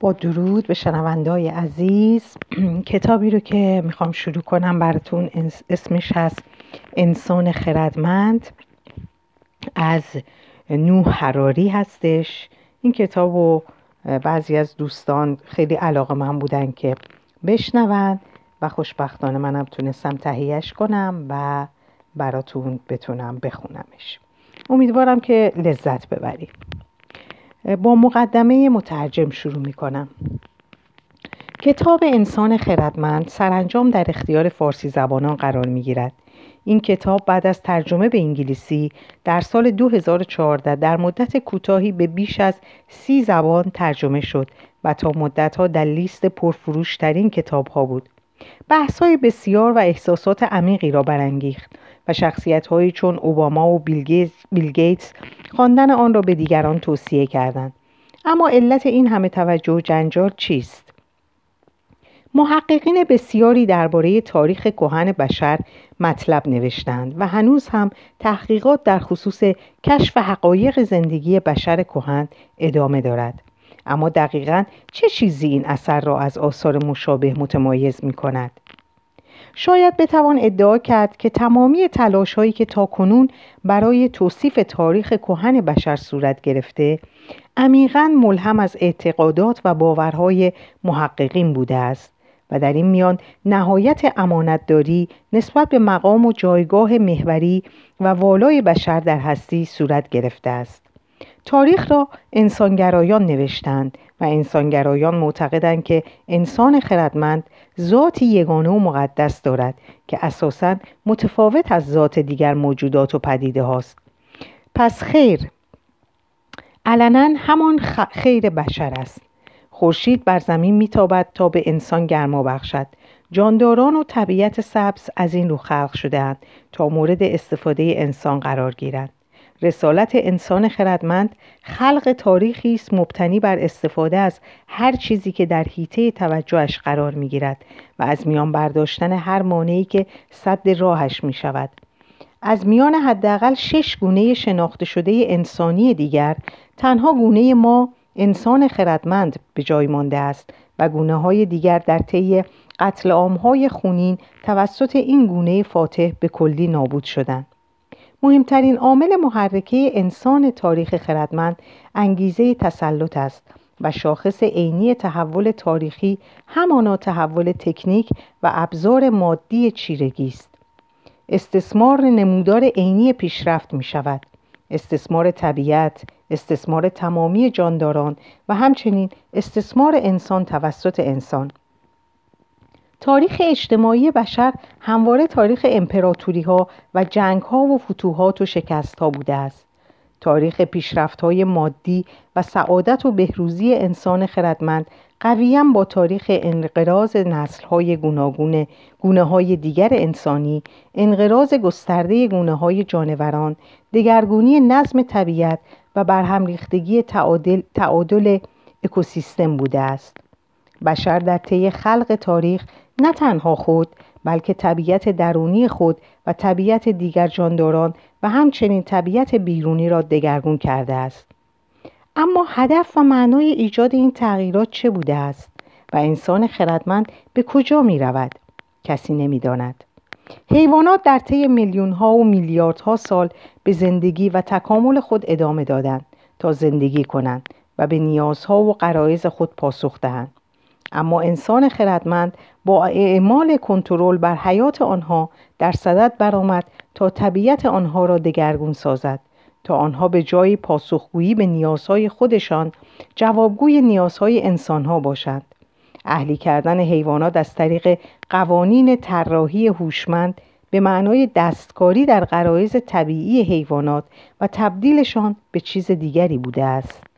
با درود به شنوندای عزیز. کتابی رو که می‌خوام شروع کنم براتون اسمش هست انسان خردمند. از نوح حراری هستش. این کتاب رو بعضی از دوستان خیلی علاقه من بودن که بشنون و خوشبختانه منم تونستم تهیهش کنم و براتون بتونم بخونمش. امیدوارم که لذت ببریم با مقدمه مترجم شروع می کنم. کتاب انسان خردمند سرانجام در اختیار فارسی زبانان قرار می گیرد. این کتاب بعد از ترجمه به انگلیسی در سال 2014 در مدت کوتاهی به بیش از سی زبان ترجمه شد و تا مدتها در لیست پرفروشترین کتاب ها بود. بحث های بسیار و احساسات عمیقی را برانگیخت و شخصیت هایی چون اوباما و بیل گیتس خواندن آن را به دیگران توصیه کردند. اما علت این همه توجه و جنجال چیست؟ محققین بسیاری درباره تاریخ کهن بشر مطلب نوشتند و هنوز هم تحقیقات در خصوص کشف حقایق زندگی بشر کهن ادامه دارد. اما دقیقا چه چیزی این اثر را از آثار مشابه متمایز می کند؟ شاید بتوان ادعا کرد که تمامی تلاش هایی که تاکنون برای توصیف تاریخ کهن بشر صورت گرفته عمیقا ملهم از اعتقادات و باورهای محققین بوده است و در این میان نهایت امانتداری نسبت به مقام و جایگاه محوری و والای بشر در هستی صورت گرفته است تاریخ را انسانگرایان نوشتند و انسانگرایان معتقدند که انسان خردمند ذاتی یگانه و مقدس دارد که اساسا متفاوت از ذات دیگر موجودات و پدیده هاست. پس خیر. علنا همان خیر بشر است. خورشید بر زمین میتابد تا به انسان گرما بخشد. جانداران و طبیعت سبز از این رو خلق شدهاند تا مورد استفاده انسان قرار گیرند رسالت انسان خردمند خلق تاریخی است مبتنی بر استفاده از هر چیزی که در حیطه توجهش قرار می گیرد و از میان برداشتن هر مانعی که صد راهش می شود. از میان حداقل شش گونه شناخته شده انسانی دیگر تنها گونه ما انسان خردمند به جای مانده است و گونه های دیگر در طی قتل های خونین توسط این گونه فاتح به کلی نابود شدند. مهمترین عامل محرکه انسان تاریخ خردمند انگیزه تسلط است و شاخص عینی تحول تاریخی همانا تحول تکنیک و ابزار مادی چیرگی است. استثمار نمودار عینی پیشرفت می شود. استثمار طبیعت استثمار تمامی جانداران و همچنین استثمار انسان توسط انسان. تاریخ اجتماعی بشر همواره تاریخ امپراتوری ها و جنگ ها و فتوحات و شکست ها بوده است. تاریخ پیشرفت های مادی و سعادت و بهروزی انسان خردمند قویا با تاریخ انقراض نسل های گوناگون گونه های دیگر انسانی، انقراض گسترده گونه های جانوران، دگرگونی نظم طبیعت و برهم ریختگی تعادل, تعادل اکوسیستم بوده است. بشر در طی خلق تاریخ نه تنها خود بلکه طبیعت درونی خود و طبیعت دیگر جانداران و همچنین طبیعت بیرونی را دگرگون کرده است اما هدف و معنای ایجاد این تغییرات چه بوده است و انسان خردمند به کجا می رود؟ کسی نمی داند. حیوانات در طی میلیون ها و میلیاردها سال به زندگی و تکامل خود ادامه دادند تا زندگی کنند و به نیازها و قرایز خود پاسخ دهند. اما انسان خردمند با اعمال کنترل بر حیات آنها در صدد برآمد تا طبیعت آنها را دگرگون سازد. تا آنها به جای پاسخگویی به نیازهای خودشان جوابگوی نیازهای انسانها باشند. اهلی کردن حیوانات از طریق قوانین طراحی هوشمند به معنای دستکاری در غرایز طبیعی حیوانات و تبدیلشان به چیز دیگری بوده است.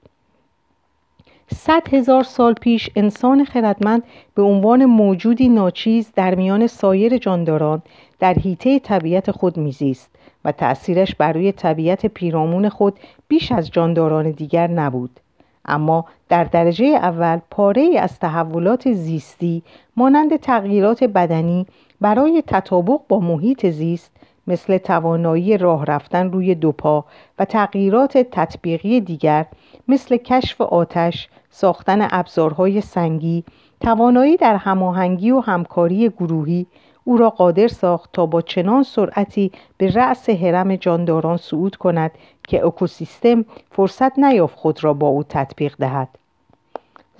صد هزار سال پیش انسان خردمند به عنوان موجودی ناچیز در میان سایر جانداران در حیطه طبیعت خود میزیست و تأثیرش بر روی طبیعت پیرامون خود بیش از جانداران دیگر نبود. اما در درجه اول پاره از تحولات زیستی مانند تغییرات بدنی برای تطابق با محیط زیست مثل توانایی راه رفتن روی دو پا و تغییرات تطبیقی دیگر مثل کشف آتش، ساختن ابزارهای سنگی، توانایی در هماهنگی و همکاری گروهی او را قادر ساخت تا با چنان سرعتی به رأس حرم جانداران صعود کند که اکوسیستم فرصت نیافت خود را با او تطبیق دهد.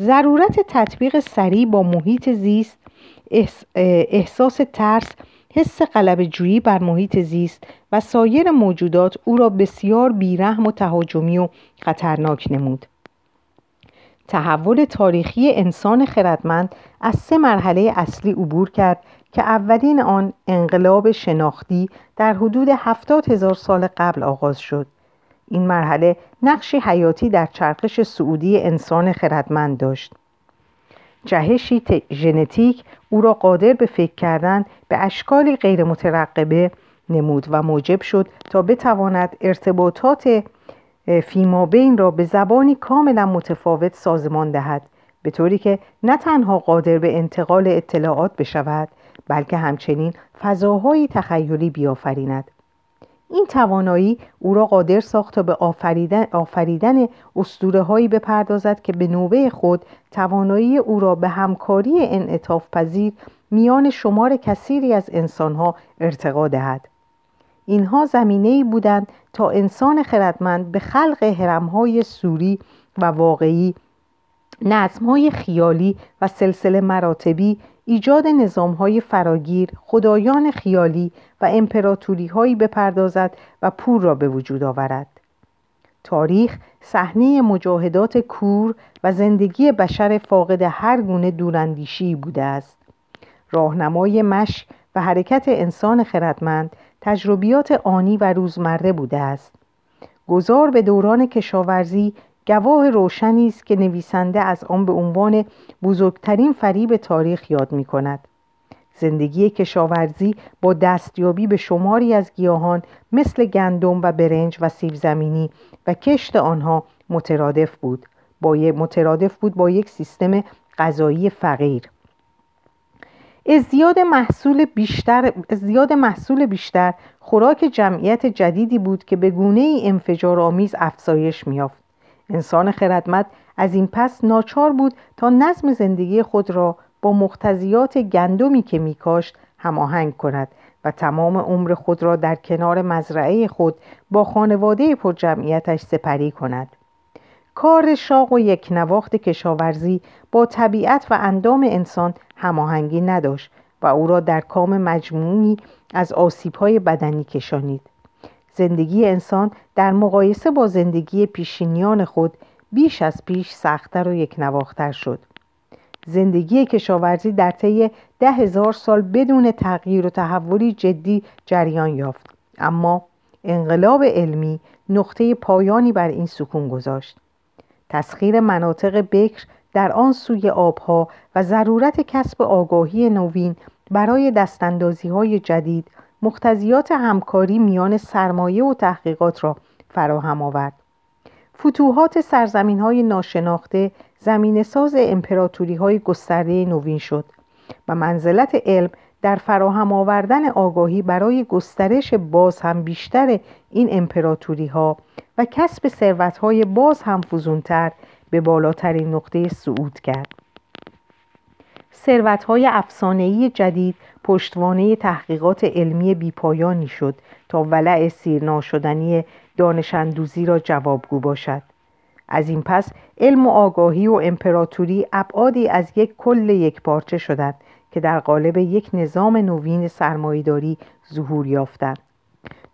ضرورت تطبیق سریع با محیط زیست احساس ترس حس قلب جویی بر محیط زیست و سایر موجودات او را بسیار بیرحم و تهاجمی و خطرناک نمود. تحول تاریخی انسان خردمند از سه مرحله اصلی عبور کرد که اولین آن انقلاب شناختی در حدود هفتاد هزار سال قبل آغاز شد. این مرحله نقشی حیاتی در چرخش سعودی انسان خردمند داشت. جهشی ژنتیک او را قادر به فکر کردن به اشکالی غیر مترقبه نمود و موجب شد تا بتواند ارتباطات فیما بین را به زبانی کاملا متفاوت سازمان دهد به طوری که نه تنها قادر به انتقال اطلاعات بشود بلکه همچنین فضاهایی تخیلی بیافریند. این توانایی او را قادر ساخت تا به آفریدن, آفریدن اسطوره هایی بپردازد که به نوبه خود توانایی او را به همکاری انعطاف پذیر میان شمار کثیری از انسانها ارتقا دهد. اینها زمینه بودند تا انسان خردمند به خلق حرمهای سوری و واقعی نظمهای خیالی و سلسله مراتبی ایجاد های فراگیر خدایان خیالی و امپراتوری هایی بپردازد و پور را به وجود آورد. تاریخ صحنه مجاهدات کور و زندگی بشر فاقد هر گونه دوراندیشی بوده است. راهنمای مش و حرکت انسان خردمند تجربیات آنی و روزمره بوده است. گذار به دوران کشاورزی گواه روشنی است که نویسنده از آن به عنوان بزرگترین فریب تاریخ یاد می کند. زندگی کشاورزی با دستیابی به شماری از گیاهان مثل گندم و برنج و سیب زمینی و کشت آنها مترادف بود. با مترادف بود با یک سیستم غذایی فقیر. ازدیاد محصول بیشتر ازدیاد محصول بیشتر خوراک جمعیت جدیدی بود که به گونه ای انفجار آمیز افزایش میافت انسان خردمند از این پس ناچار بود تا نظم زندگی خود را با مقتضیات گندمی که میکاشت هماهنگ کند و تمام عمر خود را در کنار مزرعه خود با خانواده پر جمعیتش سپری کند. کار شاق و یک نواخت کشاورزی با طبیعت و اندام انسان هماهنگی نداشت و او را در کام مجموعی از آسیبهای بدنی کشانید. زندگی انسان در مقایسه با زندگی پیشینیان خود بیش از پیش سختتر و یک نواختر شد. زندگی کشاورزی در طی ده هزار سال بدون تغییر و تحولی جدی جریان یافت اما انقلاب علمی نقطه پایانی بر این سکون گذاشت. تسخیر مناطق بکر در آن سوی آبها و ضرورت کسب آگاهی نوین برای دستاندازی های جدید مقتضیات همکاری میان سرمایه و تحقیقات را فراهم آورد. فتوحات سرزمین های ناشناخته زمین ساز امپراتوری های گسترده نوین شد و منزلت علم در فراهم آوردن آگاهی برای گسترش باز هم بیشتر این امپراتوری ها و کسب ثروت های باز هم فزونتر به بالاترین نقطه صعود کرد. ثروت های افسانه‌ای جدید پشتوانه تحقیقات علمی بیپایانی شد تا ولع سیر ناشدنی دانشندوزی را جوابگو باشد. از این پس علم و آگاهی و امپراتوری ابعادی از یک کل یک پارچه شدند که در قالب یک نظام نوین سرمایهداری ظهور یافتند.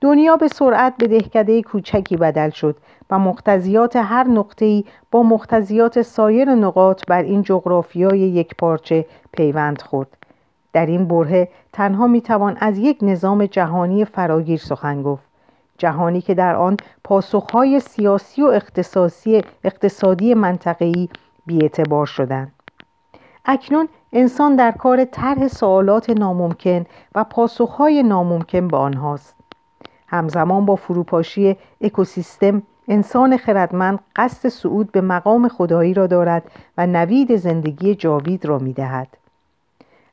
دنیا به سرعت به دهکده کوچکی بدل شد و مقتضیات هر نقطه‌ای با مقتضیات سایر نقاط بر این جغرافیای یک پارچه پیوند خورد. در این بره تنها می‌توان از یک نظام جهانی فراگیر سخن گفت. جهانی که در آن پاسخهای سیاسی و اقتصادی, اقتصادی منطقه‌ای بیاعتبار شدند. اکنون انسان در کار طرح سوالات ناممکن و پاسخهای ناممکن به آنهاست. همزمان با فروپاشی اکوسیستم انسان خردمند قصد صعود به مقام خدایی را دارد و نوید زندگی جاوید را می‌دهد.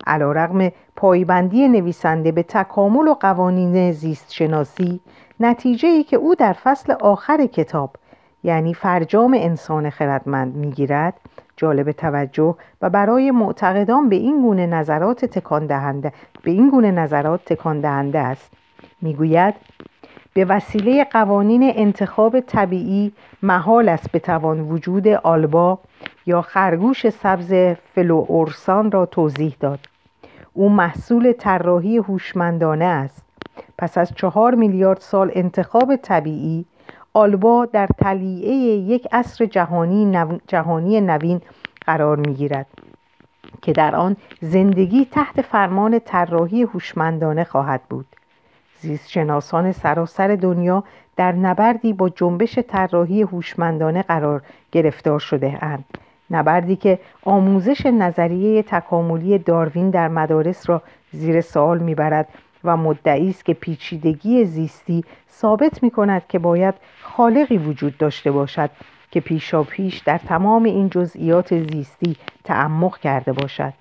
علا رغم پایبندی نویسنده به تکامل و قوانین زیست شناسی نتیجه ای که او در فصل آخر کتاب یعنی فرجام انسان خردمند می‌گیرد جالب توجه و برای معتقدان به این گونه نظرات تکان دهنده به این گونه نظرات تکان دهنده است. می‌گوید به وسیله قوانین انتخاب طبیعی محال است بتوان وجود آلبا یا خرگوش سبز فلوورسان را توضیح داد. او محصول طراحی هوشمندانه است. پس از چهار میلیارد سال انتخاب طبیعی آلبا در تلیعه یک عصر جهانی, نو... جهانی نوین قرار می‌گیرد که در آن زندگی تحت فرمان طراحی هوشمندانه خواهد بود. زیست شناسان سراسر دنیا در نبردی با جنبش طراحی هوشمندانه قرار گرفتار شده اند. نبردی که آموزش نظریه تکاملی داروین در مدارس را زیر سوال می‌برد و مدعی است که پیچیدگی زیستی ثابت می کند که باید خالقی وجود داشته باشد که پیشا پیش در تمام این جزئیات زیستی تعمق کرده باشد.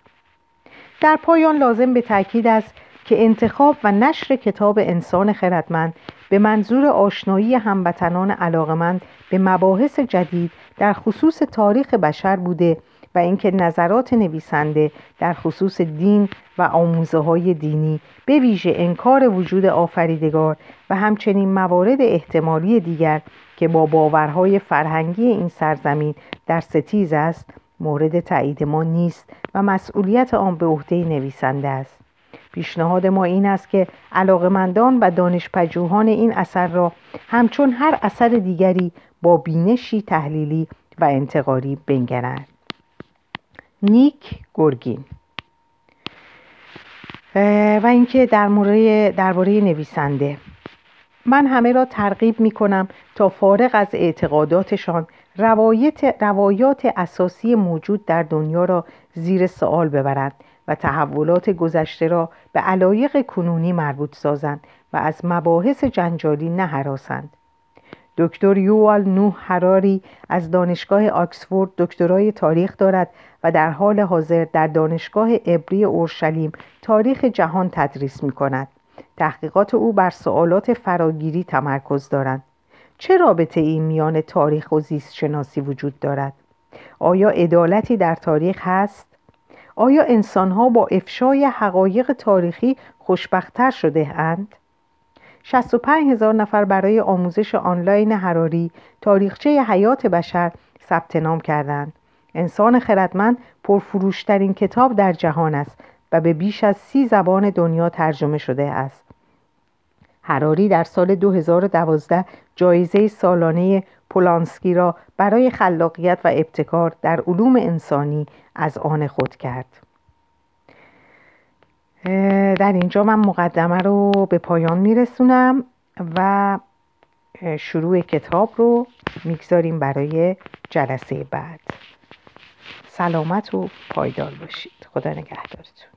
در پایان لازم به تاکید است که انتخاب و نشر کتاب انسان خردمند به منظور آشنایی هموطنان علاقمند به مباحث جدید در خصوص تاریخ بشر بوده و اینکه نظرات نویسنده در خصوص دین و آموزه های دینی به ویژه انکار وجود آفریدگار و همچنین موارد احتمالی دیگر که با باورهای فرهنگی این سرزمین در ستیز است مورد تایید ما نیست و مسئولیت آن به عهده نویسنده است. پیشنهاد ما این است که علاقمندان و دانشپژوهان این اثر را همچون هر اثر دیگری با بینشی تحلیلی و انتقاری بنگرند. نیک گرگین. و اینکه در مورد درباره نویسنده. من همه را ترغیب می کنم تا فارغ از اعتقاداتشان روایت روایات اساسی موجود در دنیا را زیر سوال ببرند و تحولات گذشته را به علایق کنونی مربوط سازند و از مباحث جنجالی نهراسند دکتر یوال نوح هراری از دانشگاه آکسفورد دکترای تاریخ دارد و در حال حاضر در دانشگاه عبری اورشلیم تاریخ جهان تدریس می کند. تحقیقات او بر سوالات فراگیری تمرکز دارند. چه رابطه این میان تاریخ و زیست شناسی وجود دارد؟ آیا عدالتی در تاریخ هست؟ آیا انسانها با افشای حقایق تاریخی خوشبختتر شده اند؟ 65 هزار نفر برای آموزش آنلاین حراری تاریخچه حیات بشر ثبت نام کردند. انسان خردمند پرفروشترین کتاب در جهان است و به بیش از سی زبان دنیا ترجمه شده است. هراری در سال 2012 جایزه سالانه پولانسکی را برای خلاقیت و ابتکار در علوم انسانی از آن خود کرد. در اینجا من مقدمه رو به پایان میرسونم و شروع کتاب رو می‌گذاریم برای جلسه بعد. سلامت و پایدار باشید. خدا نگهدارتون.